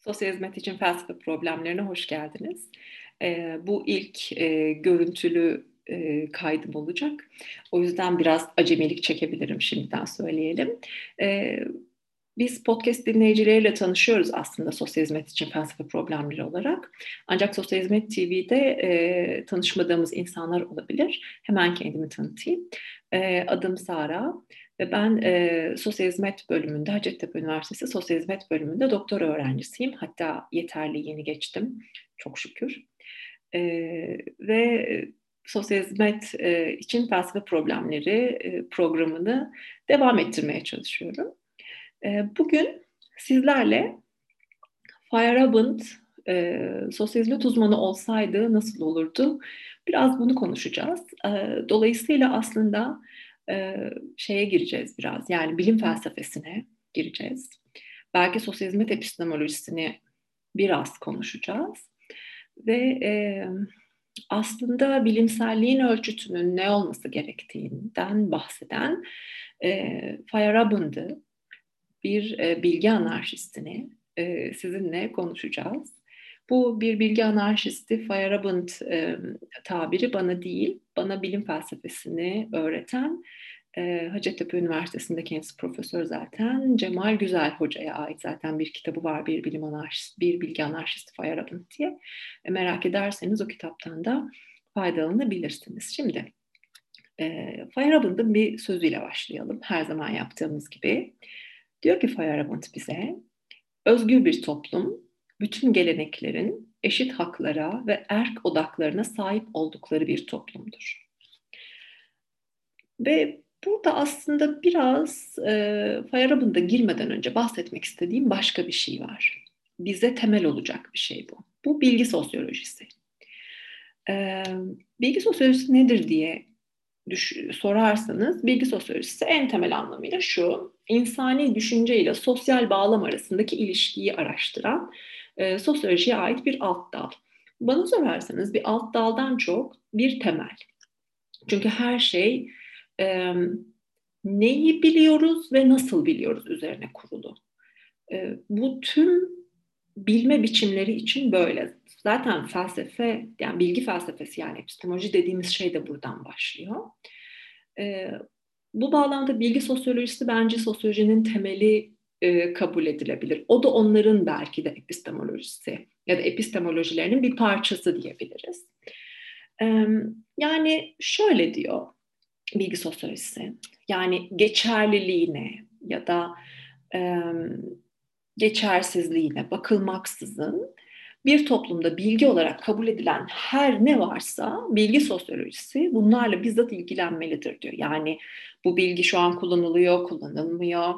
Sosyal hizmet için felsefe problemlerine hoş geldiniz. E, bu ilk e, görüntülü e, kaydım olacak. O yüzden biraz acemilik çekebilirim şimdiden söyleyelim. E, biz podcast dinleyicileriyle tanışıyoruz aslında sosyal hizmet için felsefe problemleri olarak. Ancak Sosyal Hizmet TV'de e, tanışmadığımız insanlar olabilir. Hemen kendimi tanıtayım. E, adım Sara. Ve ben e, Sosyal Hizmet bölümünde, Hacettepe Üniversitesi Sosyal Hizmet bölümünde doktora öğrencisiyim. Hatta yeterli yeni geçtim, çok şükür. E, ve Sosyal Hizmet e, için felsefe problemleri e, programını devam ettirmeye çalışıyorum. E, bugün sizlerle Feyerabend e, sosyal hizmet uzmanı olsaydı nasıl olurdu? Biraz bunu konuşacağız. E, dolayısıyla aslında e, şeye gireceğiz biraz. Yani bilim felsefesine gireceğiz. Belki sosyal hizmet epistemolojisini biraz konuşacağız. Ve e, aslında bilimselliğin ölçütünün ne olması gerektiğinden bahseden e, Feyerabend'ı bir e, bilgi anarşistini e, sizinle konuşacağız. Bu bir bilgi anarşisti Feyerabend e, tabiri bana değil, bana bilim felsefesini öğreten e, Hacettepe Üniversitesi'nde kendisi profesör zaten Cemal Güzel Hoca'ya ait zaten bir kitabı var bir bilim anarşist, bir bilgi anarşisti Feyerabend diye. E, merak ederseniz o kitaptan da faydalanabilirsiniz. Şimdi e, Feyerabend'in bir sözüyle başlayalım her zaman yaptığımız gibi. Diyor ki Feyerabend bize, özgür bir toplum bütün geleneklerin eşit haklara ve erk odaklarına sahip oldukları bir toplumdur. Ve burada aslında biraz e, Feyerabend'a girmeden önce bahsetmek istediğim başka bir şey var. Bize temel olacak bir şey bu. Bu bilgi sosyolojisi. E, bilgi sosyolojisi nedir diye düş- sorarsanız bilgi sosyolojisi en temel anlamıyla şu. insani düşünce ile sosyal bağlam arasındaki ilişkiyi araştıran e, sosyolojiye ait bir alt dal. Bana sorarsanız bir alt daldan çok bir temel. Çünkü her şey e, neyi biliyoruz ve nasıl biliyoruz üzerine kurulu. E, bu tüm bilme biçimleri için böyle. Zaten felsefe, yani bilgi felsefesi yani epistemoloji dediğimiz şey de buradan başlıyor. E, bu bağlamda bilgi sosyolojisi bence sosyolojinin temeli e, kabul edilebilir. O da onların belki de epistemolojisi ya da epistemolojilerinin bir parçası diyebiliriz. E, yani şöyle diyor bilgi sosyolojisi, yani geçerliliğine ya da e, geçersizliğine bakılmaksızın bir toplumda bilgi olarak kabul edilen her ne varsa bilgi sosyolojisi bunlarla bizzat ilgilenmelidir diyor. Yani bu bilgi şu an kullanılıyor, kullanılmıyor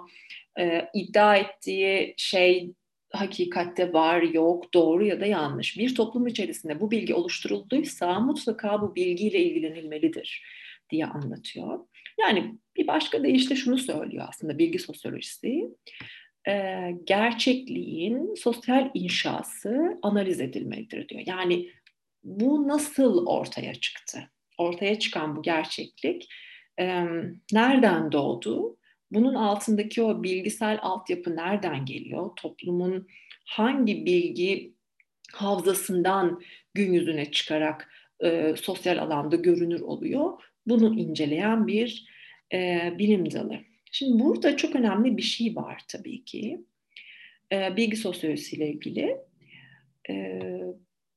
e, iddia ettiği şey hakikatte var, yok, doğru ya da yanlış. Bir toplum içerisinde bu bilgi oluşturulduysa mutlaka bu bilgiyle ilgilenilmelidir diye anlatıyor. Yani bir başka deyişle şunu söylüyor aslında bilgi sosyolojisi. E, gerçekliğin sosyal inşası analiz edilmelidir diyor. Yani bu nasıl ortaya çıktı? Ortaya çıkan bu gerçeklik e, nereden doğdu? Bunun altındaki o bilgisel altyapı nereden geliyor? Toplumun hangi bilgi havzasından gün yüzüne çıkarak e, sosyal alanda görünür oluyor? Bunu inceleyen bir e, bilim dalı. Şimdi burada çok önemli bir şey var tabii ki. E, bilgi sosyolojisiyle ilgili. E,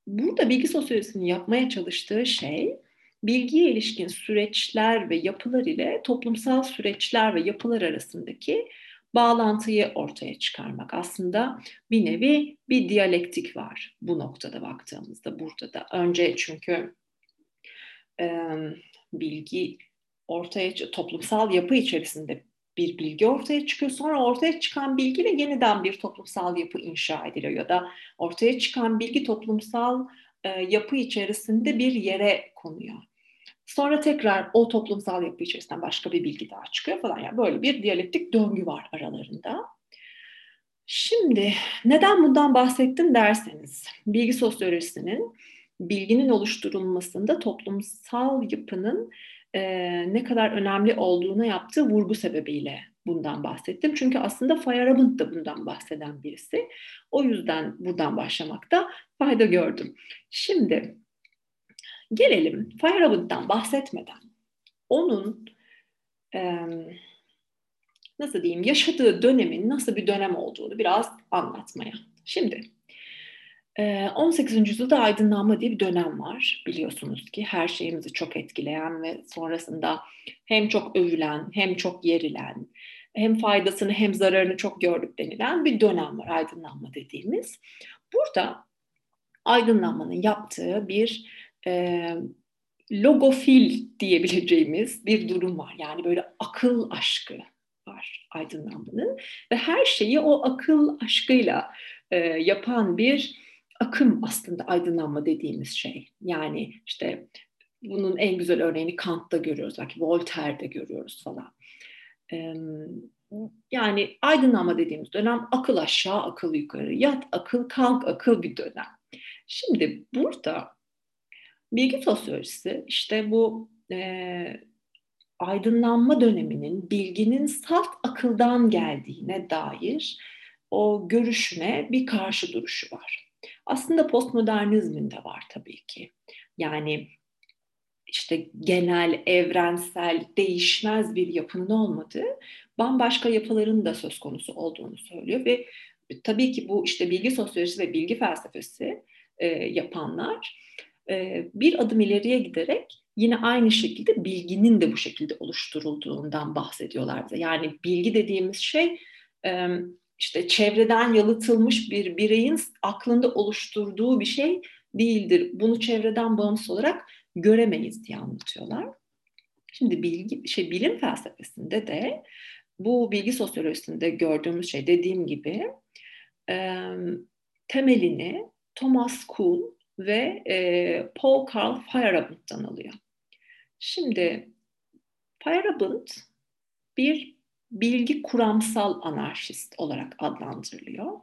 burada bilgi sosyolojisinin yapmaya çalıştığı şey bilgiye ilişkin süreçler ve yapılar ile toplumsal süreçler ve yapılar arasındaki bağlantıyı ortaya çıkarmak. Aslında bir nevi bir diyalektik var bu noktada baktığımızda burada da. Önce çünkü e, bilgi ortaya toplumsal yapı içerisinde bir bilgi ortaya çıkıyor. Sonra ortaya çıkan bilgiyle yeniden bir toplumsal yapı inşa ediliyor ya da ortaya çıkan bilgi toplumsal e, yapı içerisinde bir yere konuyor. Sonra tekrar o toplumsal yapı içerisinden başka bir bilgi daha çıkıyor falan. Yani böyle bir diyalektik döngü var aralarında. Şimdi neden bundan bahsettim derseniz, bilgi sosyolojisinin bilginin oluşturulmasında toplumsal yapının e, ne kadar önemli olduğuna yaptığı vurgu sebebiyle bundan bahsettim. Çünkü aslında Feyerabend da bundan bahseden birisi. O yüzden buradan başlamakta fayda gördüm. Şimdi gelelim Feyerabend'den bahsetmeden onun e, nasıl diyeyim yaşadığı dönemin nasıl bir dönem olduğunu biraz anlatmaya. Şimdi 18. yüzyılda aydınlanma diye bir dönem var biliyorsunuz ki her şeyimizi çok etkileyen ve sonrasında hem çok övülen hem çok yerilen hem faydasını hem zararını çok gördük denilen bir dönem var aydınlanma dediğimiz. Burada aydınlanmanın yaptığı bir e, logofil diyebileceğimiz bir durum var. Yani böyle akıl aşkı var aydınlanmanın ve her şeyi o akıl aşkıyla e, yapan bir akım aslında aydınlanma dediğimiz şey. Yani işte bunun en güzel örneğini Kant'ta görüyoruz, belki Voltaire'de görüyoruz falan. Yani aydınlanma dediğimiz dönem akıl aşağı, akıl yukarı, yat akıl, kalk akıl bir dönem. Şimdi burada bilgi sosyolojisi işte bu e, aydınlanma döneminin bilginin salt akıldan geldiğine dair o görüşüne bir karşı duruşu var. Aslında postmodernizmin de var tabii ki. Yani işte genel, evrensel, değişmez bir yapının olmadığı, bambaşka yapıların da söz konusu olduğunu söylüyor ve tabii ki bu işte bilgi sosyolojisi ve bilgi felsefesi e, yapanlar e, bir adım ileriye giderek yine aynı şekilde bilginin de bu şekilde oluşturulduğundan bahsediyorlar bize. Yani bilgi dediğimiz şey e, işte çevreden yalıtılmış bir bireyin aklında oluşturduğu bir şey değildir. Bunu çevreden bağımsız olarak göremeyiz diye anlatıyorlar. Şimdi bilgi, şey bilim felsefesinde de bu bilgi sosyolojisinde gördüğümüz şey dediğim gibi e, temelini Thomas Kuhn ve e, Paul Karl Feyerabend'dan alıyor. Şimdi Feyerabend bir bilgi kuramsal anarşist olarak adlandırılıyor.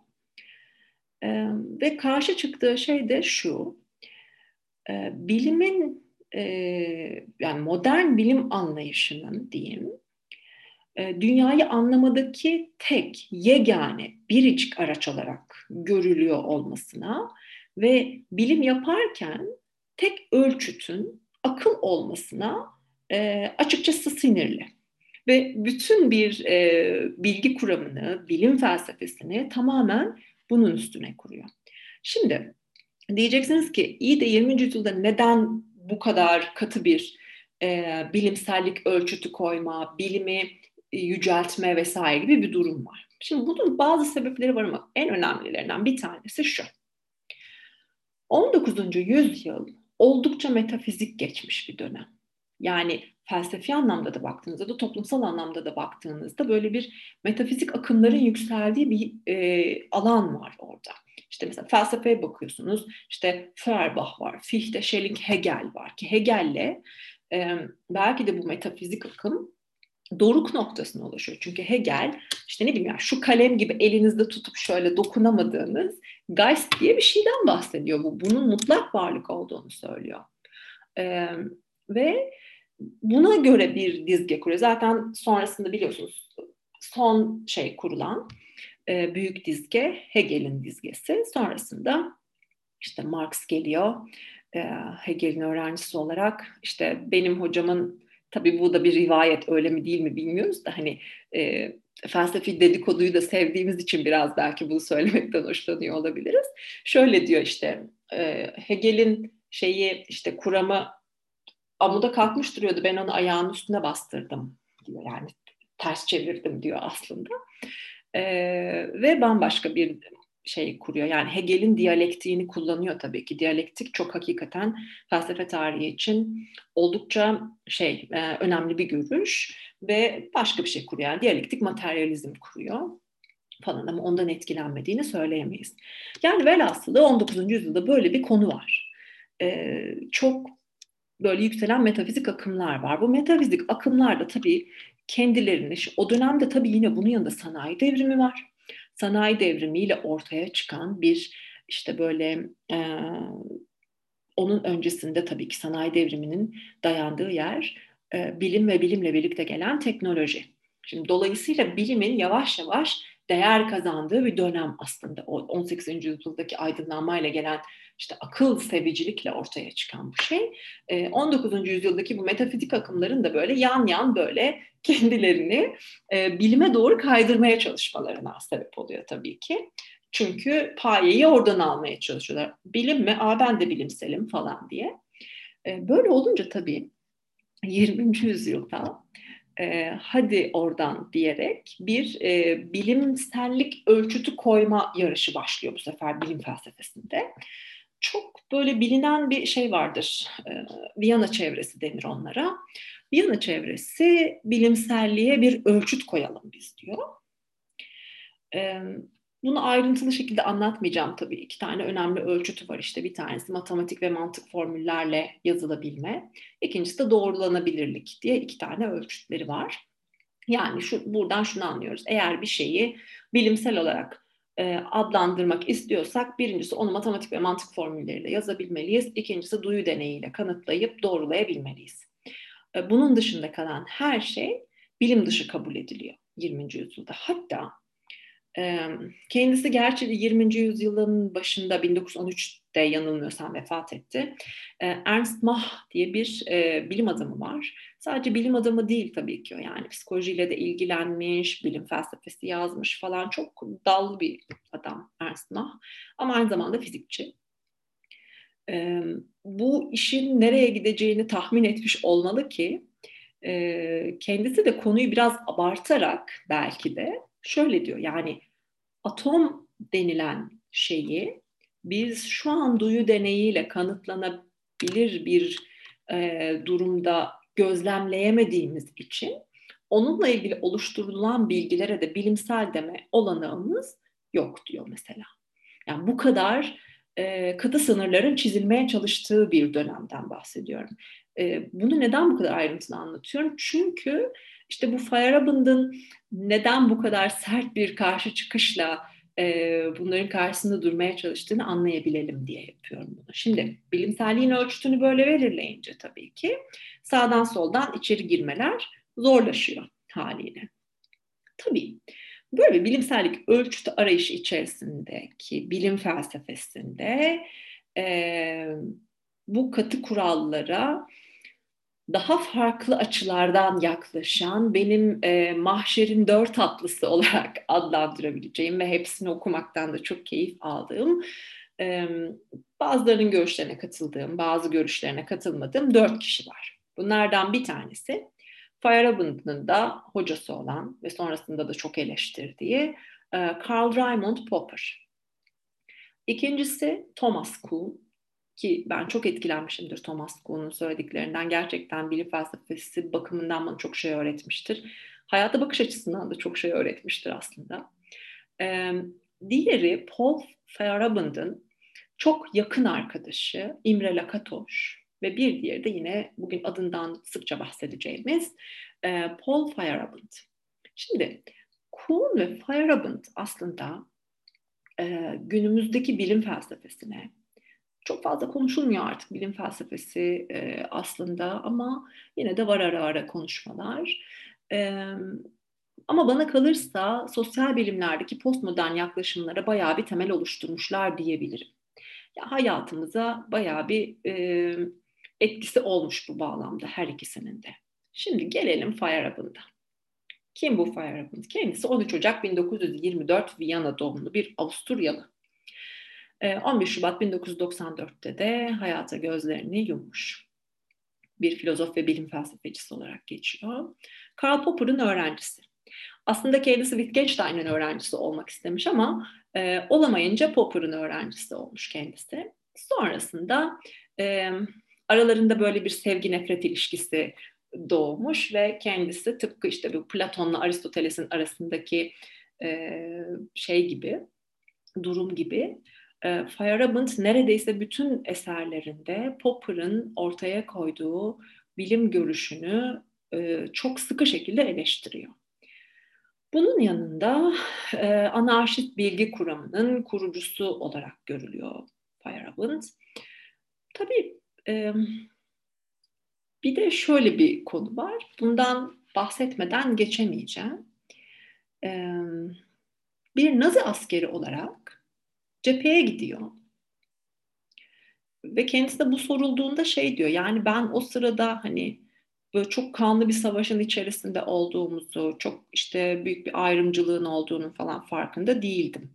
E, ve karşı çıktığı şey de şu, e, bilimin e, yani modern bilim anlayışının diyeyim e, dünyayı anlamadaki tek, yegane, biricik araç olarak görülüyor olmasına ve bilim yaparken tek ölçütün akıl olmasına e, açıkçası sinirli. Ve bütün bir e, bilgi kuramını, bilim felsefesini tamamen bunun üstüne kuruyor. Şimdi diyeceksiniz ki iyi de 20. yüzyılda neden bu kadar katı bir e, bilimsellik ölçütü koyma, bilimi yüceltme vesaire gibi bir durum var. Şimdi bunun bazı sebepleri var ama en önemlilerinden bir tanesi şu. 19. yüzyıl oldukça metafizik geçmiş bir dönem. Yani felsefi anlamda da baktığınızda da toplumsal anlamda da baktığınızda böyle bir metafizik akımların yükseldiği bir e, alan var orada. İşte mesela felsefeye bakıyorsunuz işte Feuerbach var, Fichte, Schelling, Hegel var ki Hegel'le e, belki de bu metafizik akım doruk noktasına ulaşıyor. Çünkü Hegel işte ne bileyim yani şu kalem gibi elinizde tutup şöyle dokunamadığınız Geist diye bir şeyden bahsediyor. Bu bunun mutlak varlık olduğunu söylüyor. Ee, ve buna göre bir dizge kuruyor. Zaten sonrasında biliyorsunuz son şey kurulan e, büyük dizge Hegel'in dizgesi. Sonrasında işte Marx geliyor. E, Hegel'in öğrencisi olarak işte benim hocamın tabii bu da bir rivayet öyle mi değil mi bilmiyoruz da hani e, felsefi dedikoduyu da sevdiğimiz için biraz belki bunu söylemekten hoşlanıyor olabiliriz. Şöyle diyor işte e, Hegel'in şeyi işte kuramı amuda kalkmış duruyordu ben onu ayağının üstüne bastırdım diyor yani ters çevirdim diyor aslında. E, ve bambaşka bir şey kuruyor. Yani Hegel'in diyalektiğini kullanıyor tabii ki. Diyalektik çok hakikaten felsefe tarihi için oldukça şey e, önemli bir görüş ve başka bir şey kuruyor. Yani diyalektik materyalizm kuruyor falan ama ondan etkilenmediğini söyleyemeyiz. Yani velhasılı 19. yüzyılda böyle bir konu var. Ee, çok böyle yükselen metafizik akımlar var. Bu metafizik akımlar da tabii kendilerini, o dönemde tabii yine bunun yanında sanayi devrimi var sanayi devrimiyle ortaya çıkan bir işte böyle e, onun öncesinde tabii ki sanayi devriminin dayandığı yer e, bilim ve bilimle birlikte gelen teknoloji. Şimdi dolayısıyla bilimin yavaş yavaş değer kazandığı bir dönem aslında. O 18. yüzyıldaki aydınlanmayla gelen işte akıl sevicilikle ortaya çıkan bu şey. 19. Ee, yüzyıldaki bu metafizik akımların da böyle yan yan böyle kendilerini e, bilime doğru kaydırmaya çalışmalarına sebep oluyor tabii ki. Çünkü payeyi oradan almaya çalışıyorlar. Bilim mi? Aa ben de bilimselim falan diye. E, böyle olunca tabii 20. yüzyılda e, hadi oradan diyerek bir e, bilimsellik ölçütü koyma yarışı başlıyor bu sefer bilim felsefesinde. Çok böyle bilinen bir şey vardır. E, Viyana çevresi denir onlara. Viyana çevresi bilimselliğe bir ölçüt koyalım biz diyor. E, bunu ayrıntılı şekilde anlatmayacağım tabii. İki tane önemli ölçütü var işte. Bir tanesi matematik ve mantık formüllerle yazılabilme. İkincisi de doğrulanabilirlik diye iki tane ölçütleri var. Yani şu buradan şunu anlıyoruz. Eğer bir şeyi bilimsel olarak e, adlandırmak istiyorsak birincisi onu matematik ve mantık formülleriyle yazabilmeliyiz. İkincisi duyu deneyiyle kanıtlayıp doğrulayabilmeliyiz. E, bunun dışında kalan her şey bilim dışı kabul ediliyor 20. yüzyılda. Hatta Kendisi gerçi 20. yüzyılın başında 1913'te yanılmıyorsam vefat etti. Ernst Mach diye bir bilim adamı var. Sadece bilim adamı değil tabii ki o yani psikolojiyle de ilgilenmiş, bilim felsefesi yazmış falan çok dallı bir adam Ernst Mach. Ama aynı zamanda fizikçi. Bu işin nereye gideceğini tahmin etmiş olmalı ki kendisi de konuyu biraz abartarak belki de şöyle diyor yani atom denilen şeyi biz şu an duyu deneyiyle kanıtlanabilir bir e, durumda gözlemleyemediğimiz için onunla ilgili oluşturulan bilgilere de bilimsel deme olanağımız yok diyor mesela. Yani bu kadar e, katı sınırların çizilmeye çalıştığı bir dönemden bahsediyorum. E, bunu neden bu kadar ayrıntılı anlatıyorum? Çünkü işte bu Feyerabend'ın neden bu kadar sert bir karşı çıkışla e, bunların karşısında durmaya çalıştığını anlayabilelim diye yapıyorum bunu. Şimdi bilimselliğin ölçütünü böyle belirleyince tabii ki sağdan soldan içeri girmeler zorlaşıyor haliyle. Tabii böyle bir bilimsellik ölçütü arayışı içerisindeki bilim felsefesinde e, bu katı kurallara daha farklı açılardan yaklaşan benim e, mahşerin dört atlısı olarak adlandırabileceğim ve hepsini okumaktan da çok keyif aldığım e, bazılarının görüşlerine katıldığım, bazı görüşlerine katılmadığım dört kişi var. Bunlardan bir tanesi Feyerabend'ın da hocası olan ve sonrasında da çok eleştirdiği e, Karl Raimund Popper. İkincisi Thomas Kuhn ki ben çok etkilenmişimdir Thomas Kuhn'un söylediklerinden. Gerçekten bilim felsefesi bakımından bana çok şey öğretmiştir. Hayata bakış açısından da çok şey öğretmiştir aslında. Ee, diğeri Paul Feyerabend'ın çok yakın arkadaşı İmre Lakatoş ve bir diğeri de yine bugün adından sıkça bahsedeceğimiz e, Paul Feyerabend. Şimdi Kuhn ve Feyerabend aslında e, günümüzdeki bilim felsefesine, çok fazla konuşulmuyor artık bilim felsefesi e, aslında ama yine de var ara ara konuşmalar. E, ama bana kalırsa sosyal bilimlerdeki postmodern yaklaşımlara bayağı bir temel oluşturmuşlar diyebilirim. Ya hayatımıza bayağı bir e, etkisi olmuş bu bağlamda her ikisinin de. Şimdi gelelim Feyerabend'a. Kim bu Feyerabend? Kendisi 13 Ocak 1924 Viyana doğumlu bir Avusturyalı. 15 ee, Şubat 1994'te de hayata gözlerini yummuş. Bir filozof ve bilim felsefecisi olarak geçiyor. Karl Popper'ın öğrencisi. Aslında kendisi Wittgenstein'in öğrencisi olmak istemiş ama e, olamayınca Popper'ın öğrencisi olmuş kendisi. Sonrasında e, aralarında böyle bir sevgi nefret ilişkisi doğmuş ve kendisi tıpkı işte bu Platon'la Aristoteles'in arasındaki e, şey gibi, durum gibi e, Feyerabend neredeyse bütün eserlerinde Popper'ın ortaya koyduğu bilim görüşünü e, çok sıkı şekilde eleştiriyor. Bunun yanında e, anarşist bilgi kuramının kurucusu olarak görülüyor Feyerabend. Tabii e, bir de şöyle bir konu var. Bundan bahsetmeden geçemeyeceğim. Ee, bir Nazi askeri olarak cepheye gidiyor. Ve kendisi de bu sorulduğunda şey diyor yani ben o sırada hani böyle çok kanlı bir savaşın içerisinde olduğumuzu, çok işte büyük bir ayrımcılığın olduğunu falan farkında değildim.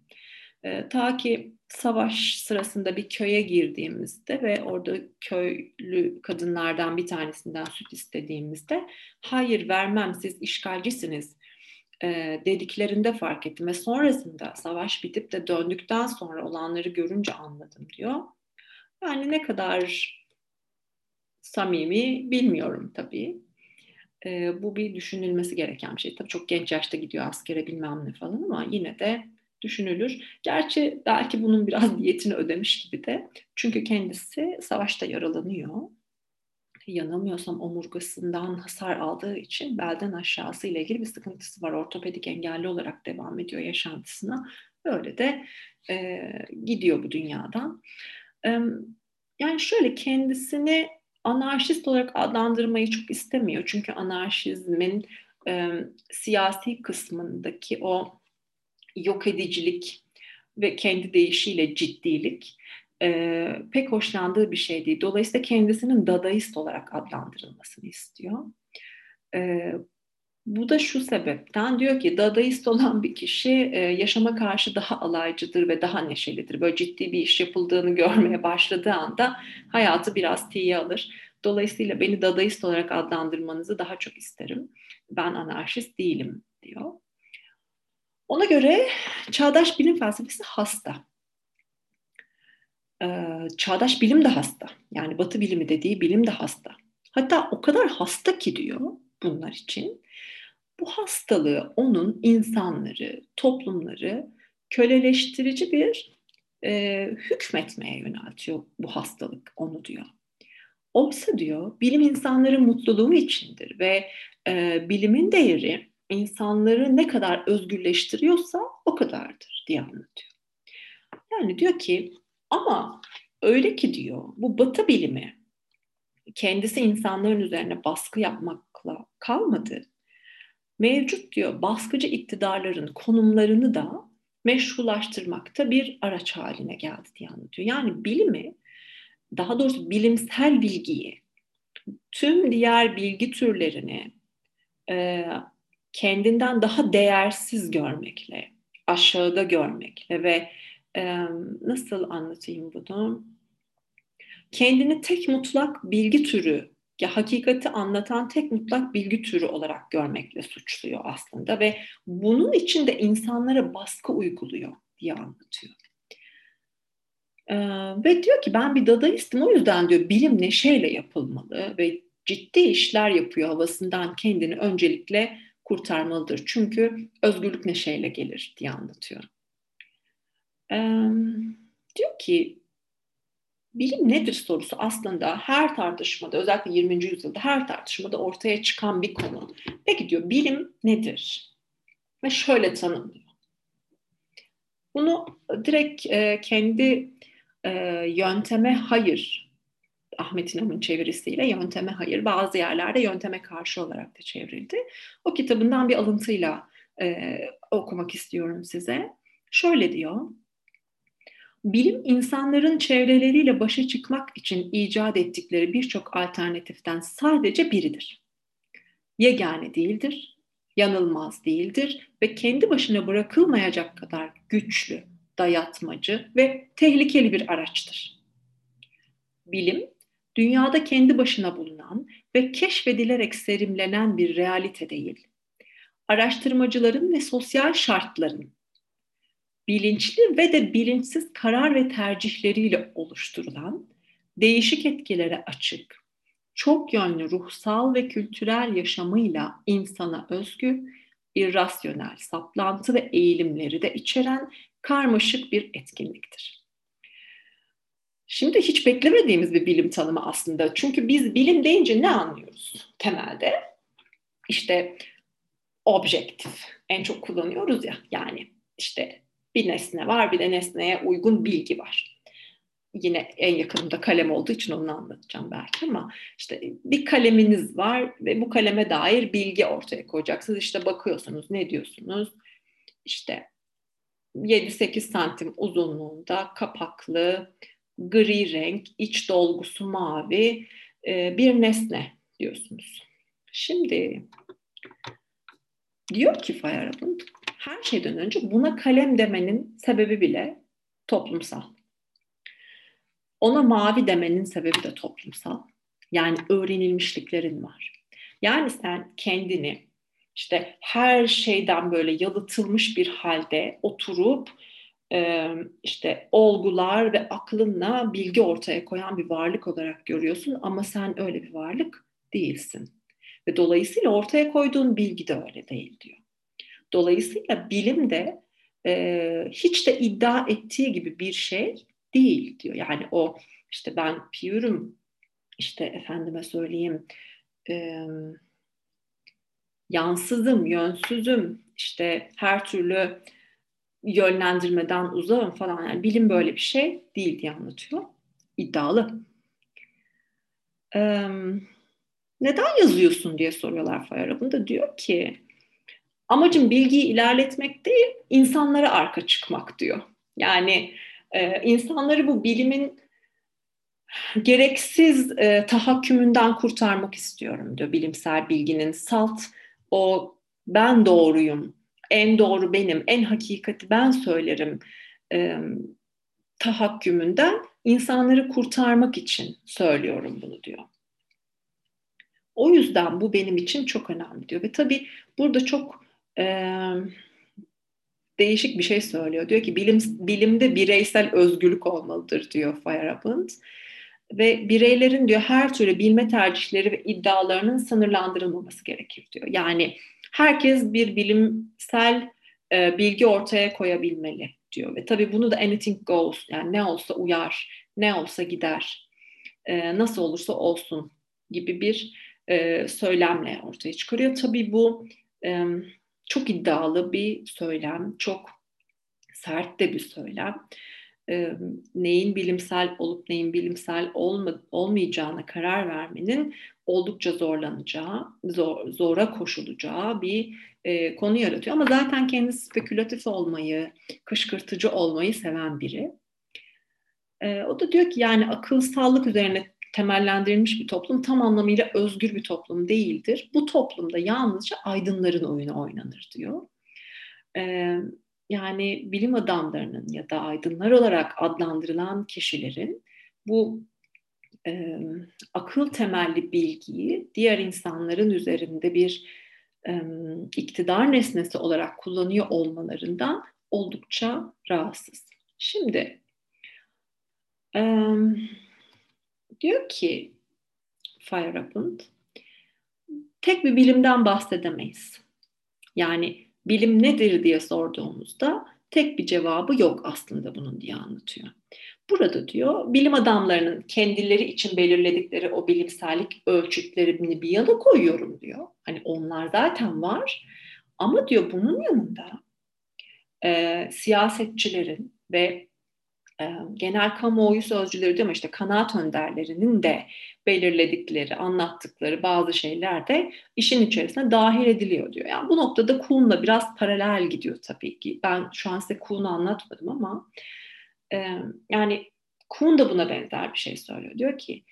E, ta ki savaş sırasında bir köye girdiğimizde ve orada köylü kadınlardan bir tanesinden süt istediğimizde hayır vermem siz işgalcisiniz e, dediklerinde fark ettim ve sonrasında savaş bitip de döndükten sonra olanları görünce anladım diyor. Yani ne kadar samimi bilmiyorum tabii. E, bu bir düşünülmesi gereken bir şey. Tabii çok genç yaşta gidiyor askere bilmem ne falan ama yine de düşünülür. Gerçi belki bunun biraz diyetini ödemiş gibi de. Çünkü kendisi savaşta yaralanıyor. Yanılmıyorsam omurgasından hasar aldığı için belden aşağısı ile ilgili bir sıkıntısı var. Ortopedik engelli olarak devam ediyor yaşantısına. Böyle de e, gidiyor bu dünyadan. E, yani şöyle kendisini anarşist olarak adlandırmayı çok istemiyor. Çünkü anarşizmin e, siyasi kısmındaki o yok edicilik ve kendi deyişiyle ciddilik e, pek hoşlandığı bir şey değil. Dolayısıyla kendisinin dadaist olarak adlandırılmasını istiyor. E, bu da şu sebepten diyor ki dadaist olan bir kişi e, yaşama karşı daha alaycıdır ve daha neşelidir. Böyle ciddi bir iş yapıldığını görmeye başladığı anda hayatı biraz tiye alır. Dolayısıyla beni dadaist olarak adlandırmanızı daha çok isterim. Ben anarşist değilim diyor. Ona göre çağdaş bilim felsefesi hasta. Ee, çağdaş bilim de hasta. Yani batı bilimi dediği bilim de hasta. Hatta o kadar hasta ki diyor bunlar için. Bu hastalığı onun insanları, toplumları köleleştirici bir e, hükmetmeye yöneltiyor bu hastalık onu diyor. Oysa diyor bilim insanların mutluluğu içindir ve e, bilimin değeri insanları ne kadar özgürleştiriyorsa o kadardır diye anlatıyor. Yani diyor ki ama öyle ki diyor bu batı bilimi kendisi insanların üzerine baskı yapmakla kalmadı. Mevcut diyor baskıcı iktidarların konumlarını da meşrulaştırmakta bir araç haline geldi diye anlatıyor. Yani bilimi daha doğrusu bilimsel bilgiyi tüm diğer bilgi türlerini e, kendinden daha değersiz görmekle, aşağıda görmekle ve nasıl anlatayım bunu? Kendini tek mutlak bilgi türü, ya hakikati anlatan tek mutlak bilgi türü olarak görmekle suçluyor aslında ve bunun için de insanlara baskı uyguluyor diye anlatıyor. Ee, ve diyor ki ben bir dadaistim o yüzden diyor bilim neşeyle yapılmalı ve ciddi işler yapıyor havasından kendini öncelikle kurtarmalıdır. Çünkü özgürlük neşeyle gelir diye anlatıyor. Ee, diyor ki bilim nedir sorusu aslında her tartışmada özellikle 20. yüzyılda her tartışmada ortaya çıkan bir konu. Peki diyor bilim nedir? Ve şöyle tanımlıyor. Bunu direkt e, kendi e, yönteme hayır Ahmet İnan'ın çevirisiyle yönteme hayır bazı yerlerde yönteme karşı olarak da çevrildi. O kitabından bir alıntıyla e, okumak istiyorum size. Şöyle diyor. Bilim insanların çevreleriyle başa çıkmak için icat ettikleri birçok alternatiften sadece biridir. Yegane değildir, yanılmaz değildir ve kendi başına bırakılmayacak kadar güçlü, dayatmacı ve tehlikeli bir araçtır. Bilim, dünyada kendi başına bulunan ve keşfedilerek serimlenen bir realite değil. Araştırmacıların ve sosyal şartların bilinçli ve de bilinçsiz karar ve tercihleriyle oluşturulan, değişik etkilere açık, çok yönlü ruhsal ve kültürel yaşamıyla insana özgü, irrasyonel saplantı ve eğilimleri de içeren karmaşık bir etkinliktir. Şimdi hiç beklemediğimiz bir bilim tanımı aslında. Çünkü biz bilim deyince ne anlıyoruz temelde? İşte objektif en çok kullanıyoruz ya yani işte bir nesne var bir de nesneye uygun bilgi var. yine en yakınımda kalem olduğu için onu anlatacağım belki ama işte bir kaleminiz var ve bu kaleme dair bilgi ortaya koyacaksınız. İşte bakıyorsunuz ne diyorsunuz? İşte 7-8 santim uzunluğunda kapaklı gri renk, iç dolgusu mavi e, bir nesne diyorsunuz. Şimdi diyor ki Feyerabend her şeyden önce buna kalem demenin sebebi bile toplumsal. Ona mavi demenin sebebi de toplumsal. Yani öğrenilmişliklerin var. Yani sen kendini işte her şeyden böyle yalıtılmış bir halde oturup işte olgular ve aklınla bilgi ortaya koyan bir varlık olarak görüyorsun ama sen öyle bir varlık değilsin. Ve dolayısıyla ortaya koyduğun bilgi de öyle değil diyor. Dolayısıyla bilim de e, hiç de iddia ettiği gibi bir şey değil diyor. Yani o işte ben piyürüm, işte efendime söyleyeyim e, yansızım, yönsüzüm, işte her türlü yönlendirmeden uzağım falan. Yani bilim böyle bir şey değil diye anlatıyor. İddialı. Ee, neden yazıyorsun diye soruyorlar Fayarab'ın da diyor ki amacım bilgiyi ilerletmek değil insanlara arka çıkmak diyor. Yani e, insanları bu bilimin gereksiz e, tahakkümünden kurtarmak istiyorum diyor bilimsel bilginin salt o ben doğruyum en doğru benim, en hakikati ben söylerim e, tahakkümünden insanları kurtarmak için söylüyorum bunu diyor. O yüzden bu benim için çok önemli diyor. Ve tabii burada çok e, değişik bir şey söylüyor. Diyor ki bilim, bilimde bireysel özgürlük olmalıdır diyor Feyerabend. Ve bireylerin diyor her türlü bilme tercihleri ve iddialarının sınırlandırılmaması gerekir diyor. Yani herkes bir bilimsel e, bilgi ortaya koyabilmeli diyor. Ve tabii bunu da anything goes yani ne olsa uyar, ne olsa gider, e, nasıl olursa olsun gibi bir e, söylemle ortaya çıkarıyor. Tabii bu e, çok iddialı bir söylem, çok sert de bir söylem. E, neyin bilimsel olup neyin bilimsel olma, olmayacağına karar vermenin oldukça zorlanacağı, zor, zora koşulacağı bir e, konu yaratıyor. Ama zaten kendisi spekülatif olmayı, kışkırtıcı olmayı seven biri. E, o da diyor ki yani akılsallık üzerine temellendirilmiş bir toplum tam anlamıyla özgür bir toplum değildir. Bu toplumda yalnızca aydınların oyunu oynanır diyor. E, yani bilim adamlarının ya da aydınlar olarak adlandırılan kişilerin bu e, akıl temelli bilgiyi diğer insanların üzerinde bir e, iktidar nesnesi olarak kullanıyor olmalarından oldukça rahatsız. Şimdi e, diyor ki Feyerabend tek bir bilimden bahsedemeyiz. Yani bilim nedir diye sorduğumuzda tek bir cevabı yok aslında bunun diye anlatıyor. Burada diyor bilim adamlarının kendileri için belirledikleri o bilimsellik ölçütlerini bir yana koyuyorum diyor. Hani onlar zaten var ama diyor bunun yanında e, siyasetçilerin ve genel kamuoyu sözcüleri diyor ama işte kanaat önderlerinin de belirledikleri, anlattıkları bazı şeyler de işin içerisine dahil ediliyor diyor. Yani bu noktada Kuhn'la biraz paralel gidiyor tabii ki. Ben şu an size Kuhn'u anlatmadım ama yani Kuhn da buna benzer bir şey söylüyor. Diyor ki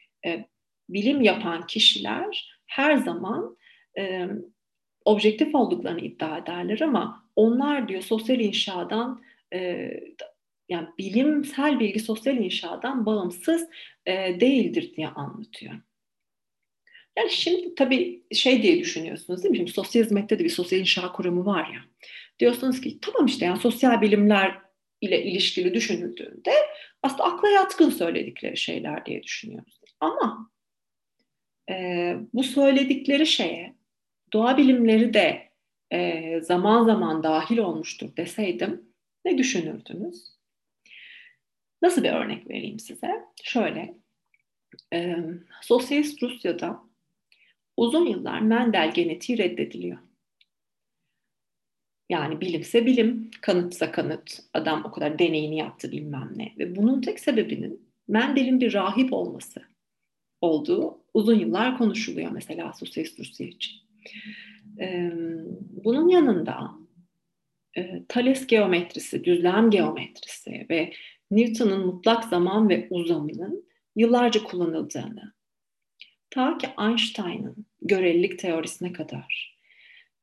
bilim yapan kişiler her zaman objektif olduklarını iddia ederler ama onlar diyor sosyal inşadan yani bilimsel bilgi sosyal inşadan bağımsız e, değildir diye anlatıyor. Yani şimdi tabii şey diye düşünüyorsunuz değil mi? Şimdi sosyal hizmette de bir sosyal inşa kuramı var ya. Diyorsunuz ki tamam işte yani sosyal bilimler ile ilişkili düşünüldüğünde aslında akla yatkın söyledikleri şeyler diye düşünüyoruz. Ama e, bu söyledikleri şeye doğa bilimleri de e, zaman zaman dahil olmuştur deseydim ne düşünürdünüz? Nasıl bir örnek vereyim size? Şöyle, e, Sosyalist Rusya'da uzun yıllar Mendel genetiği reddediliyor. Yani bilimse bilim, kanıtsa kanıt, adam o kadar deneyini yaptı bilmem ne. Ve bunun tek sebebinin Mendel'in bir rahip olması olduğu uzun yıllar konuşuluyor mesela Sosyalist Rusya için. Ee, bunun yanında e, Thales geometrisi, düzlem geometrisi ve Newton'un mutlak zaman ve uzamının yıllarca kullanıldığını, ta ki Einstein'ın görelilik teorisine kadar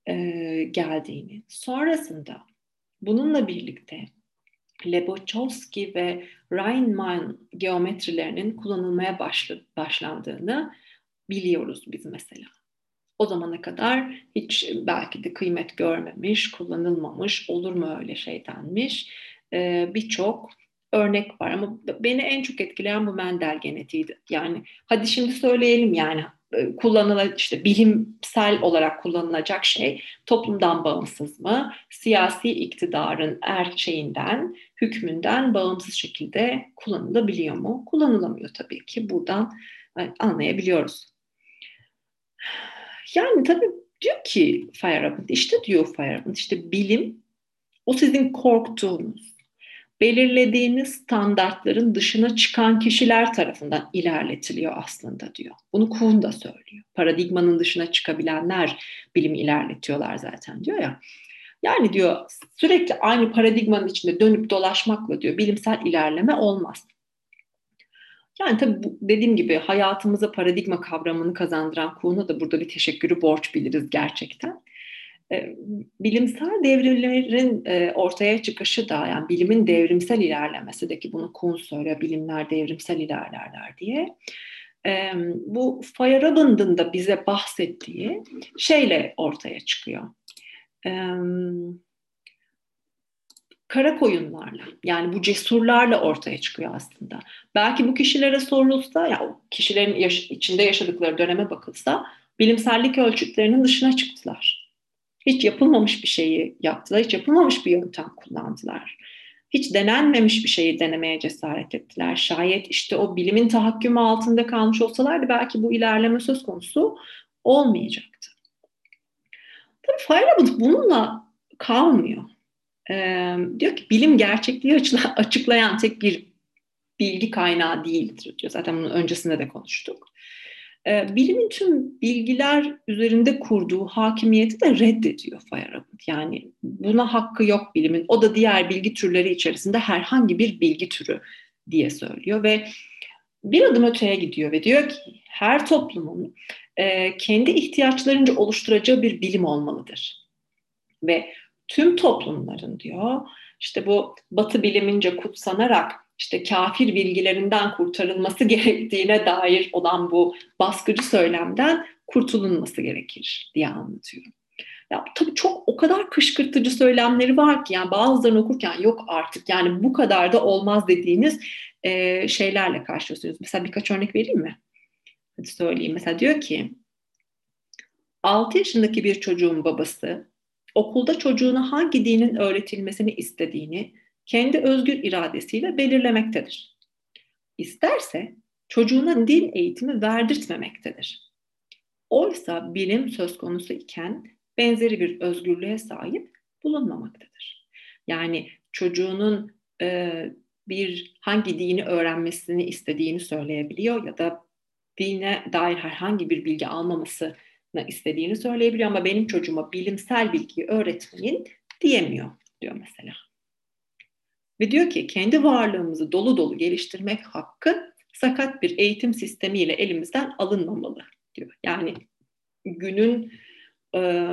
e, geldiğini, sonrasında bununla birlikte Lebochowski ve Riemann geometrilerinin kullanılmaya başlandığını biliyoruz biz mesela. O zamana kadar hiç belki de kıymet görmemiş, kullanılmamış, olur mu öyle şey denmiş ee, birçok örnek var. Ama beni en çok etkileyen bu Mendel genetiğiydi. Yani hadi şimdi söyleyelim yani e, kullanılacak işte bilimsel olarak kullanılacak şey toplumdan bağımsız mı? Siyasi iktidarın er şeyinden, hükmünden bağımsız şekilde kullanılabiliyor mu? Kullanılamıyor tabii ki. Buradan e, anlayabiliyoruz. Yani tabii diyor ki Feyerabend, işte diyor Feyerabend, işte bilim o sizin korktuğunuz, belirlediğiniz standartların dışına çıkan kişiler tarafından ilerletiliyor aslında diyor. Bunu Kuhn da söylüyor. Paradigmanın dışına çıkabilenler bilimi ilerletiyorlar zaten diyor ya. Yani diyor sürekli aynı paradigmanın içinde dönüp dolaşmakla diyor bilimsel ilerleme olmaz. Yani tabii bu, dediğim gibi hayatımıza paradigma kavramını kazandıran Kuhn'a da burada bir teşekkürü borç biliriz gerçekten. E, bilimsel devrimlerin e, ortaya çıkışı da yani bilimin devrimsel ilerlemesi de ki bunu Kuhn söylüyor bilimler devrimsel ilerlerler diye. E, bu Feyerabend'ın da bize bahsettiği şeyle ortaya çıkıyor. kara koyunlarla yani bu cesurlarla ortaya çıkıyor aslında. Belki bu kişilere sorulsa ya kişilerin yaş- içinde yaşadıkları döneme bakılsa bilimsellik ölçütlerinin dışına çıktılar hiç yapılmamış bir şeyi yaptılar, hiç yapılmamış bir yöntem kullandılar. Hiç denenmemiş bir şeyi denemeye cesaret ettiler. Şayet işte o bilimin tahakkümü altında kalmış olsalardı belki bu ilerleme söz konusu olmayacaktı. Tabii Feyerabend bununla kalmıyor. Ee, diyor ki bilim gerçekliği açıklayan tek bir bilgi kaynağı değildir diyor. Zaten bunun öncesinde de konuştuk. E, bilimin tüm bilgiler üzerinde kurduğu hakimiyeti de reddediyor Feyerabend. Yani buna hakkı yok bilimin. O da diğer bilgi türleri içerisinde herhangi bir bilgi türü diye söylüyor ve bir adım öteye gidiyor ve diyor ki her toplumun e, kendi ihtiyaçlarınca oluşturacağı bir bilim olmalıdır. Ve tüm toplumların diyor işte bu batı bilimince kutsanarak işte kafir bilgilerinden kurtarılması gerektiğine dair olan bu baskıcı söylemden kurtulunması gerekir diye anlatıyor. Ya tabii çok o kadar kışkırtıcı söylemleri var ki yani bazılarını okurken yok artık yani bu kadar da olmaz dediğiniz e, şeylerle karşılaşıyorsunuz. Mesela birkaç örnek vereyim mi? Hadi söyleyeyim. Mesela diyor ki 6 yaşındaki bir çocuğun babası okulda çocuğuna hangi dinin öğretilmesini istediğini kendi özgür iradesiyle belirlemektedir. İsterse çocuğuna din eğitimi verdirtmemektedir. Oysa bilim söz konusu iken benzeri bir özgürlüğe sahip bulunmamaktadır. Yani çocuğunun e, bir hangi dini öğrenmesini istediğini söyleyebiliyor ya da dine dair herhangi bir bilgi almamasını istediğini söyleyebiliyor ama benim çocuğuma bilimsel bilgiyi öğretmeyin diyemiyor diyor mesela. Ve diyor ki kendi varlığımızı dolu dolu geliştirmek hakkı sakat bir eğitim sistemiyle elimizden alınmamalı diyor. Yani günün e,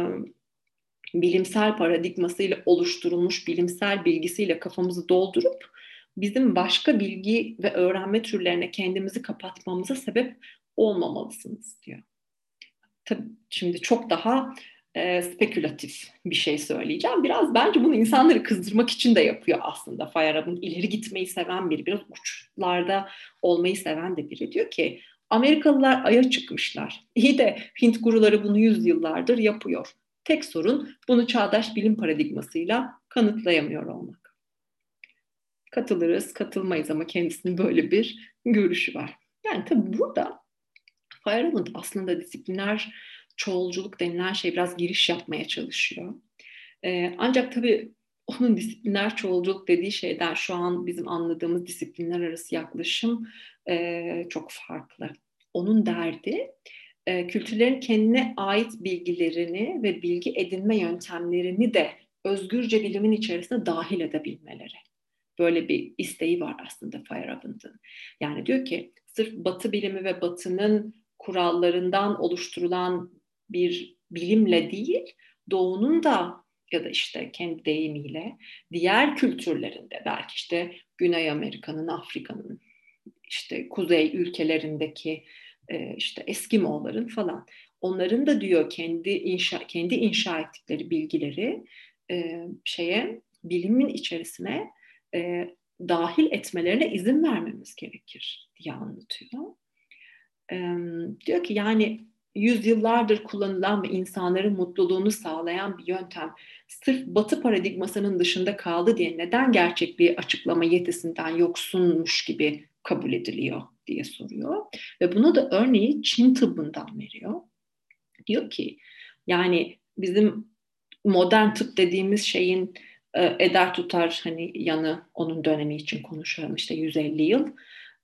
bilimsel paradigmasıyla oluşturulmuş bilimsel bilgisiyle kafamızı doldurup bizim başka bilgi ve öğrenme türlerine kendimizi kapatmamıza sebep olmamalısınız diyor. Tabii şimdi çok daha e, spekülatif bir şey söyleyeceğim. Biraz bence bunu insanları kızdırmak için de yapıyor aslında Feyerabend. ileri gitmeyi seven biri, biraz uçlarda olmayı seven de biri. Diyor ki Amerikalılar Ay'a çıkmışlar. İyi de Hint guruları bunu yüzyıllardır yapıyor. Tek sorun bunu çağdaş bilim paradigmasıyla kanıtlayamıyor olmak. Katılırız, katılmayız ama kendisinin böyle bir görüşü var. Yani tabii burada Feyerabend aslında disipliner çoğulculuk denilen şey biraz giriş yapmaya çalışıyor. E, ancak tabii onun disiplinler çoğulculuk dediği şeyden şu an bizim anladığımız disiplinler arası yaklaşım e, çok farklı. Onun derdi e, kültürlerin kendine ait bilgilerini ve bilgi edinme yöntemlerini de özgürce bilimin içerisine dahil edebilmeleri. Böyle bir isteği var aslında Feyerabend'ın. Yani diyor ki sırf Batı bilimi ve Batı'nın kurallarından oluşturulan bir bilimle değil, Doğu'nun da ya da işte kendi deyimiyle diğer kültürlerinde belki işte Güney Amerika'nın, Afrika'nın, işte kuzey ülkelerindeki e, işte Eskimoğların falan onların da diyor kendi inşa kendi inşa ettikleri bilgileri e, şeye bilimin içerisine e, dahil etmelerine izin vermemiz gerekir diye anlatıyor. Diyor ki yani yüzyıllardır kullanılan ve insanların mutluluğunu sağlayan bir yöntem sırf batı paradigmasının dışında kaldı diye neden gerçek bir açıklama yetisinden yoksunmuş gibi kabul ediliyor diye soruyor. Ve bunu da örneği Çin tıbbından veriyor. Diyor ki yani bizim modern tıp dediğimiz şeyin e, eder tutar hani yanı onun dönemi için konuşuyorum işte 150 yıl.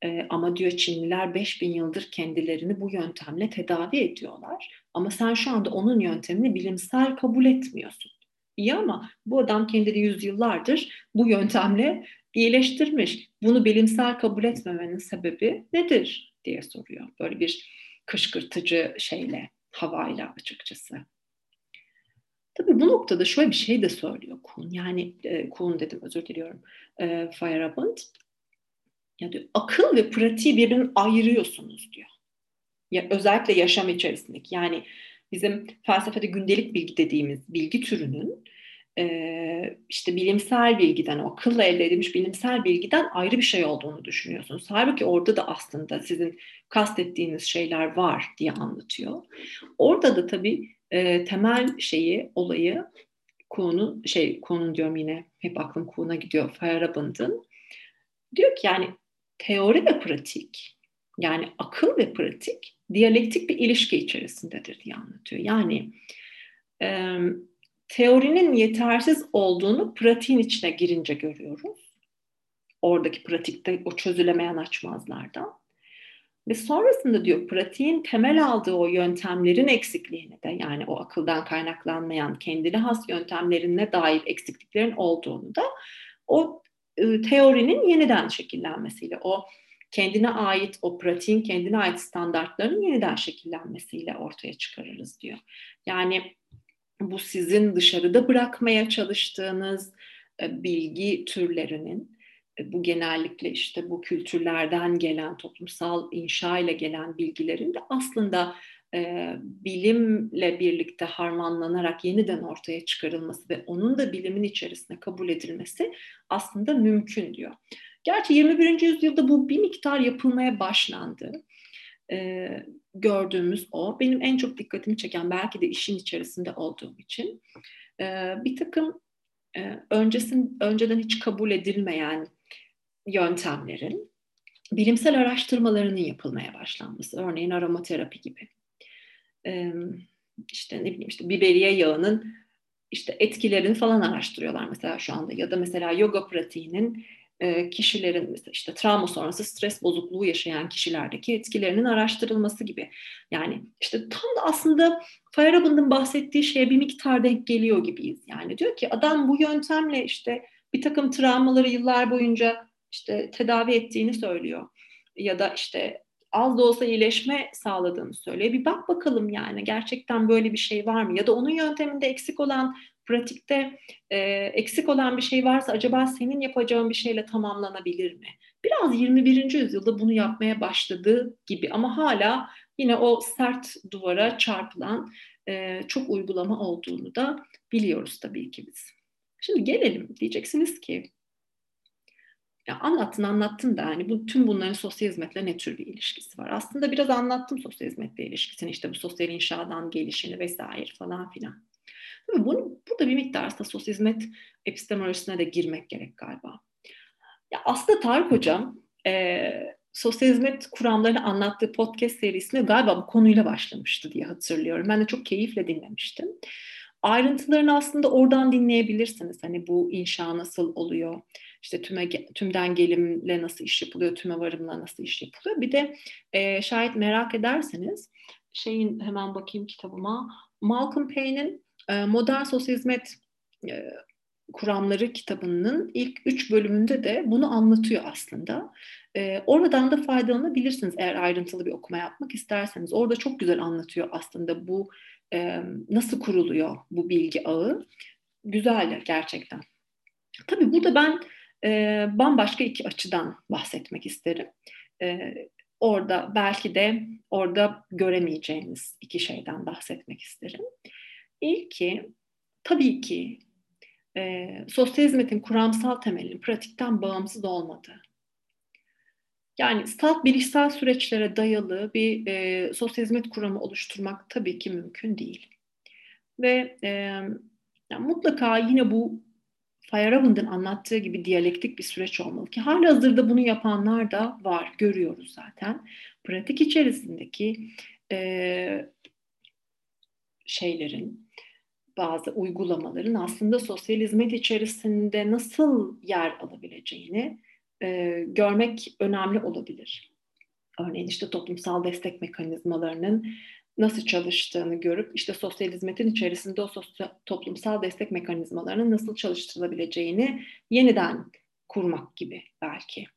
E, ama diyor Çinliler 5000 yıldır kendilerini bu yöntemle tedavi ediyorlar. Ama sen şu anda onun yöntemini bilimsel kabul etmiyorsun. İyi ama bu adam kendini yüzyıllardır bu yöntemle iyileştirmiş. Bunu bilimsel kabul etmemenin sebebi nedir diye soruyor. Böyle bir kışkırtıcı şeyle, havayla açıkçası. Tabii bu noktada şöyle bir şey de söylüyor Kuhn. Yani e, Kuhn dedim özür diliyorum. E, Feyerabend. Ya diyor, akıl ve pratiği birbirinden ayırıyorsunuz diyor. Ya, özellikle yaşam içerisindeki. Yani bizim felsefede gündelik bilgi dediğimiz bilgi türünün e, işte bilimsel bilgiden, o akılla elde edilmiş bilimsel bilgiden ayrı bir şey olduğunu düşünüyorsunuz. Halbuki orada da aslında sizin kastettiğiniz şeyler var diye anlatıyor. Orada da tabii e, temel şeyi, olayı konu şey konu diyorum yine hep aklım Kuhn'a gidiyor Feyerabend'ın. Diyor ki yani teori ve pratik yani akıl ve pratik diyalektik bir ilişki içerisindedir diye anlatıyor. Yani e, teorinin yetersiz olduğunu pratiğin içine girince görüyoruz. Oradaki pratikte o çözülemeyen açmazlardan. Ve sonrasında diyor pratiğin temel aldığı o yöntemlerin eksikliğini de yani o akıldan kaynaklanmayan kendine has yöntemlerine dair eksikliklerin olduğunu da o e, teorinin yeniden şekillenmesiyle o kendine ait o pratiğin kendine ait standartların yeniden şekillenmesiyle ortaya çıkarırız diyor. Yani bu sizin dışarıda bırakmaya çalıştığınız e, bilgi türlerinin e, bu genellikle işte bu kültürlerden gelen toplumsal inşa ile gelen bilgilerin de aslında e, bilimle birlikte harmanlanarak yeniden ortaya çıkarılması ve onun da bilimin içerisine kabul edilmesi aslında mümkün diyor. Gerçi 21. yüzyılda bu bir miktar yapılmaya başlandı e, gördüğümüz o. Benim en çok dikkatimi çeken belki de işin içerisinde olduğum için e, bir takım e, öncesin, önceden hiç kabul edilmeyen yöntemlerin bilimsel araştırmalarının yapılmaya başlanması. Örneğin aromaterapi gibi. E, işte ne bileyim işte biberiye yağının işte etkilerini falan araştırıyorlar mesela şu anda ya da mesela yoga pratiğinin e, kişilerin işte travma sonrası stres bozukluğu yaşayan kişilerdeki etkilerinin araştırılması gibi. Yani işte tam da aslında Feyerabend'in bahsettiği şeye bir miktar denk geliyor gibiyiz. Yani diyor ki adam bu yöntemle işte bir takım travmaları yıllar boyunca işte tedavi ettiğini söylüyor. Ya da işte az da olsa iyileşme sağladığını söylüyor. Bir bak bakalım yani gerçekten böyle bir şey var mı? Ya da onun yönteminde eksik olan pratikte e, eksik olan bir şey varsa acaba senin yapacağın bir şeyle tamamlanabilir mi? Biraz 21. yüzyılda bunu yapmaya başladığı gibi ama hala yine o sert duvara çarpılan e, çok uygulama olduğunu da biliyoruz tabii ki biz. Şimdi gelelim diyeceksiniz ki ya anlattın anlattın da hani bu, tüm bunların sosyal hizmetle ne tür bir ilişkisi var? Aslında biraz anlattım sosyal hizmetle ilişkisini işte bu sosyal inşadan gelişini vesaire falan filan. Tabii bunu, burada bir miktar aslında sosyal hizmet epistemolojisine de girmek gerek galiba. Ya aslında Tarık Hocam e, sosyal hizmet kuramlarını anlattığı podcast serisine galiba bu konuyla başlamıştı diye hatırlıyorum. Ben de çok keyifle dinlemiştim. Ayrıntılarını aslında oradan dinleyebilirsiniz. Hani bu inşa nasıl oluyor? İşte tüme, tümden gelimle nasıl iş yapılıyor? Tüme varımla nasıl iş yapılıyor? Bir de e, şayet merak ederseniz şeyin hemen bakayım kitabıma. Malcolm Payne'in e, Modern Sosyal Hizmet e, kuramları kitabının ilk üç bölümünde de bunu anlatıyor aslında. E, oradan da faydalanabilirsiniz eğer ayrıntılı bir okuma yapmak isterseniz. Orada çok güzel anlatıyor aslında bu e, nasıl kuruluyor bu bilgi ağı. Güzel gerçekten. Tabii burada ben e, bambaşka iki açıdan bahsetmek isterim. E, orada belki de orada göremeyeceğiniz iki şeyden bahsetmek isterim. İlki tabii ki e, sosyal hizmetin kuramsal temelinin pratikten bağımsız olmadığı. Yani salt bilişsel süreçlere dayalı bir e, sosyal hizmet kuramı oluşturmak tabii ki mümkün değil. Ve e, yani mutlaka yine bu Feyerabend'in anlattığı gibi diyalektik bir süreç olmalı ki hala hazırda bunu yapanlar da var, görüyoruz zaten. Pratik içerisindeki e, şeylerin, bazı uygulamaların aslında sosyal hizmet içerisinde nasıl yer alabileceğini e, görmek önemli olabilir. Örneğin işte toplumsal destek mekanizmalarının nasıl çalıştığını görüp işte sosyal hizmetin içerisinde o sosyal, toplumsal destek mekanizmalarının nasıl çalıştırılabileceğini yeniden kurmak gibi belki.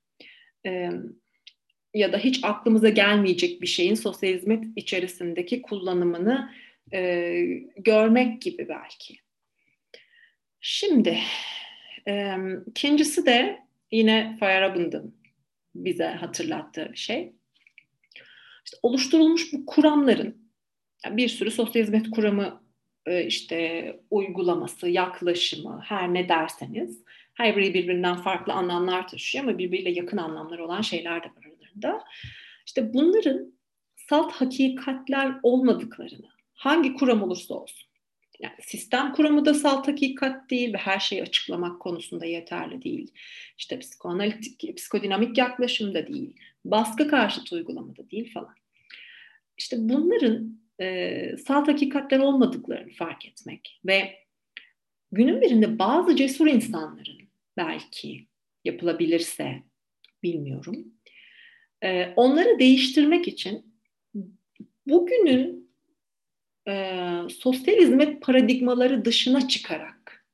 Ee, ya da hiç aklımıza gelmeyecek bir şeyin sosyal hizmet içerisindeki kullanımını e, görmek gibi belki. Şimdi e, ikincisi de yine Feyerabend'ın bize hatırlattığı bir şey. İşte oluşturulmuş bu kuramların bir sürü sosyal hizmet kuramı e, işte uygulaması, yaklaşımı her ne derseniz her biri birbirinden farklı anlamlar taşıyor ama birbiriyle yakın anlamlar olan şeyler de var aralarında. İşte bunların salt hakikatler olmadıklarını hangi kuram olursa olsun yani sistem kuramı da salt hakikat değil ve her şeyi açıklamak konusunda yeterli değil. İşte psikoanalitik, psikodinamik yaklaşım da değil. Baskı karşıtı uygulama da değil falan. İşte bunların e, salt hakikatler olmadıklarını fark etmek ve günün birinde bazı cesur insanların belki yapılabilirse bilmiyorum. E, onları değiştirmek için bugünün e, sosyal hizmet paradigmaları dışına çıkarak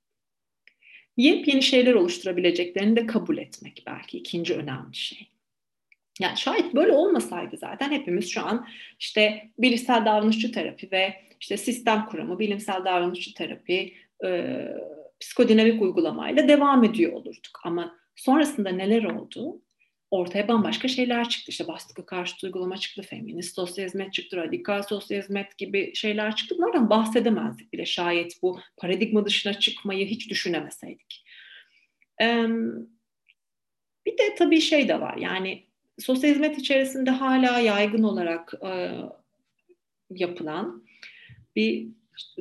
yepyeni şeyler oluşturabileceklerini de kabul etmek belki ikinci önemli şey. Yani şayet böyle olmasaydı zaten hepimiz şu an işte bilişsel davranışçı terapi ve işte sistem kuramı, bilimsel davranışçı terapi, e, psikodinamik uygulamayla devam ediyor olurduk. Ama sonrasında neler oldu? Ortaya bambaşka şeyler çıktı. İşte baskı karşıtı uygulama çıktı, feminist sosyal hizmet çıktı, radikal sosyal hizmet gibi şeyler çıktı. Bunlardan bahsedemezdik bile şayet bu paradigma dışına çıkmayı hiç düşünemeseydik. Ee, bir de tabii şey de var yani sosyal hizmet içerisinde hala yaygın olarak e, yapılan bir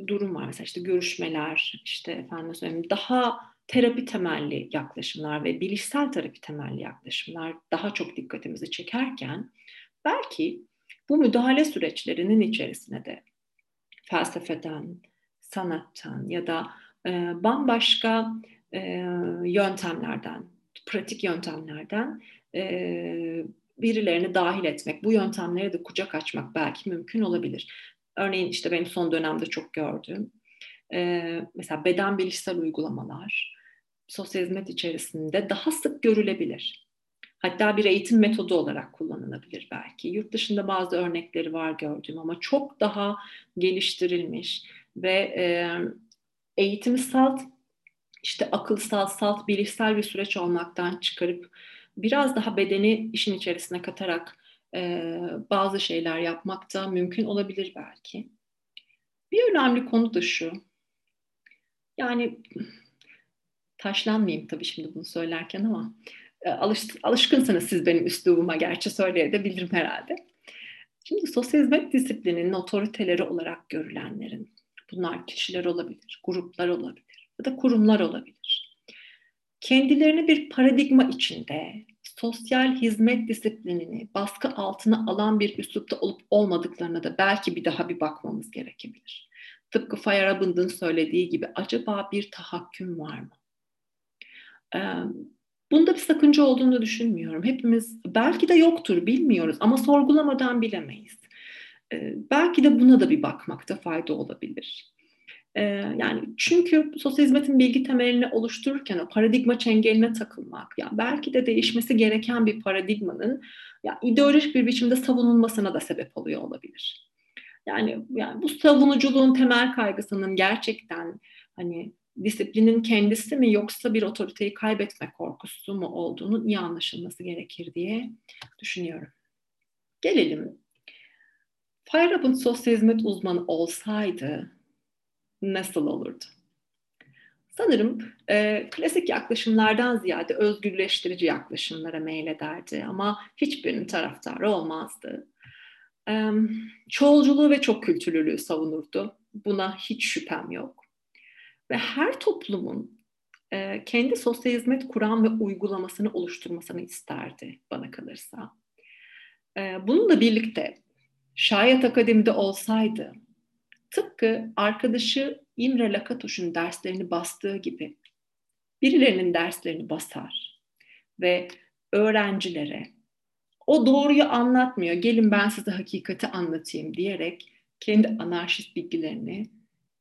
durum var. Mesela işte görüşmeler, işte efendim söyleyeyim daha terapi temelli yaklaşımlar ve bilişsel terapi temelli yaklaşımlar daha çok dikkatimizi çekerken belki bu müdahale süreçlerinin içerisine de felsefeden, sanattan ya da e, bambaşka e, yöntemlerden, pratik yöntemlerden e, birilerini dahil etmek, bu yöntemlere de kucak açmak belki mümkün olabilir. Örneğin işte benim son dönemde çok gördüğüm e, mesela beden bilişsel uygulamalar sosyal hizmet içerisinde daha sık görülebilir. Hatta bir eğitim metodu olarak kullanılabilir belki. Yurt dışında bazı örnekleri var gördüğüm ama çok daha geliştirilmiş ve e, eğitimi salt işte akılsal, salt, bilişsel bir süreç olmaktan çıkarıp biraz daha bedeni işin içerisine katarak e, bazı şeyler yapmak da mümkün olabilir belki. Bir önemli konu da şu. Yani taşlanmayayım tabii şimdi bunu söylerken ama e, alış, alışkınsınız siz benim üslubuma gerçi söyleyebilirim herhalde. Şimdi sosyal hizmet disiplininin otoriteleri olarak görülenlerin, bunlar kişiler olabilir, gruplar olabilir da kurumlar olabilir. Kendilerini bir paradigma içinde sosyal hizmet disiplinini baskı altına alan bir üslupta olup olmadıklarına da belki bir daha bir bakmamız gerekebilir. tıpkı Feyerabend'ın söylediği gibi acaba bir tahakküm var mı? Bunda bir sakınca olduğunu düşünmüyorum. Hepimiz belki de yoktur bilmiyoruz ama sorgulamadan bilemeyiz. Belki de buna da bir bakmakta fayda olabilir. Ee, yani çünkü sosyal hizmetin bilgi temelini oluştururken o paradigma çengeline takılmak, ya belki de değişmesi gereken bir paradigmanın ya ideolojik bir biçimde savunulmasına da sebep oluyor olabilir. Yani yani bu savunuculuğun temel kaygısının gerçekten hani disiplinin kendisi mi yoksa bir otoriteyi kaybetme korkusu mu olduğunu iyi anlaşılması gerekir diye düşünüyorum. Gelelim. Feyerabend sosyal hizmet uzmanı olsaydı nasıl olurdu? Sanırım e, klasik yaklaşımlardan ziyade özgürleştirici yaklaşımlara meylederdi ama hiçbirinin taraftarı olmazdı. E, çoğulculuğu ve çok kültürlülüğü savunurdu. Buna hiç şüphem yok. Ve her toplumun e, kendi sosyal hizmet kuran ve uygulamasını oluşturmasını isterdi bana kalırsa. E, bununla birlikte şayet akademide olsaydı tıpkı arkadaşı İmre Lakatoş'un derslerini bastığı gibi birilerinin derslerini basar ve öğrencilere o doğruyu anlatmıyor, gelin ben size hakikati anlatayım diyerek kendi anarşist bilgilerini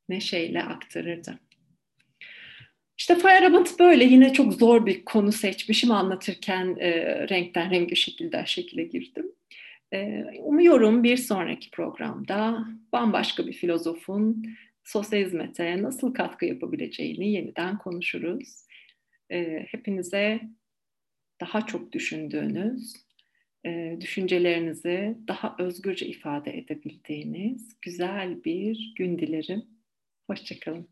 neşeyle aktarırdı. İşte Feyerabend böyle yine çok zor bir konu seçmişim anlatırken e, renkten renge şekilde şekile girdim. E, umuyorum bir sonraki programda bambaşka bir filozofun sosyal hizmete nasıl katkı yapabileceğini yeniden konuşuruz. E, hepinize daha çok düşündüğünüz, e, düşüncelerinizi daha özgürce ifade edebildiğiniz güzel bir gün dilerim. Hoşçakalın.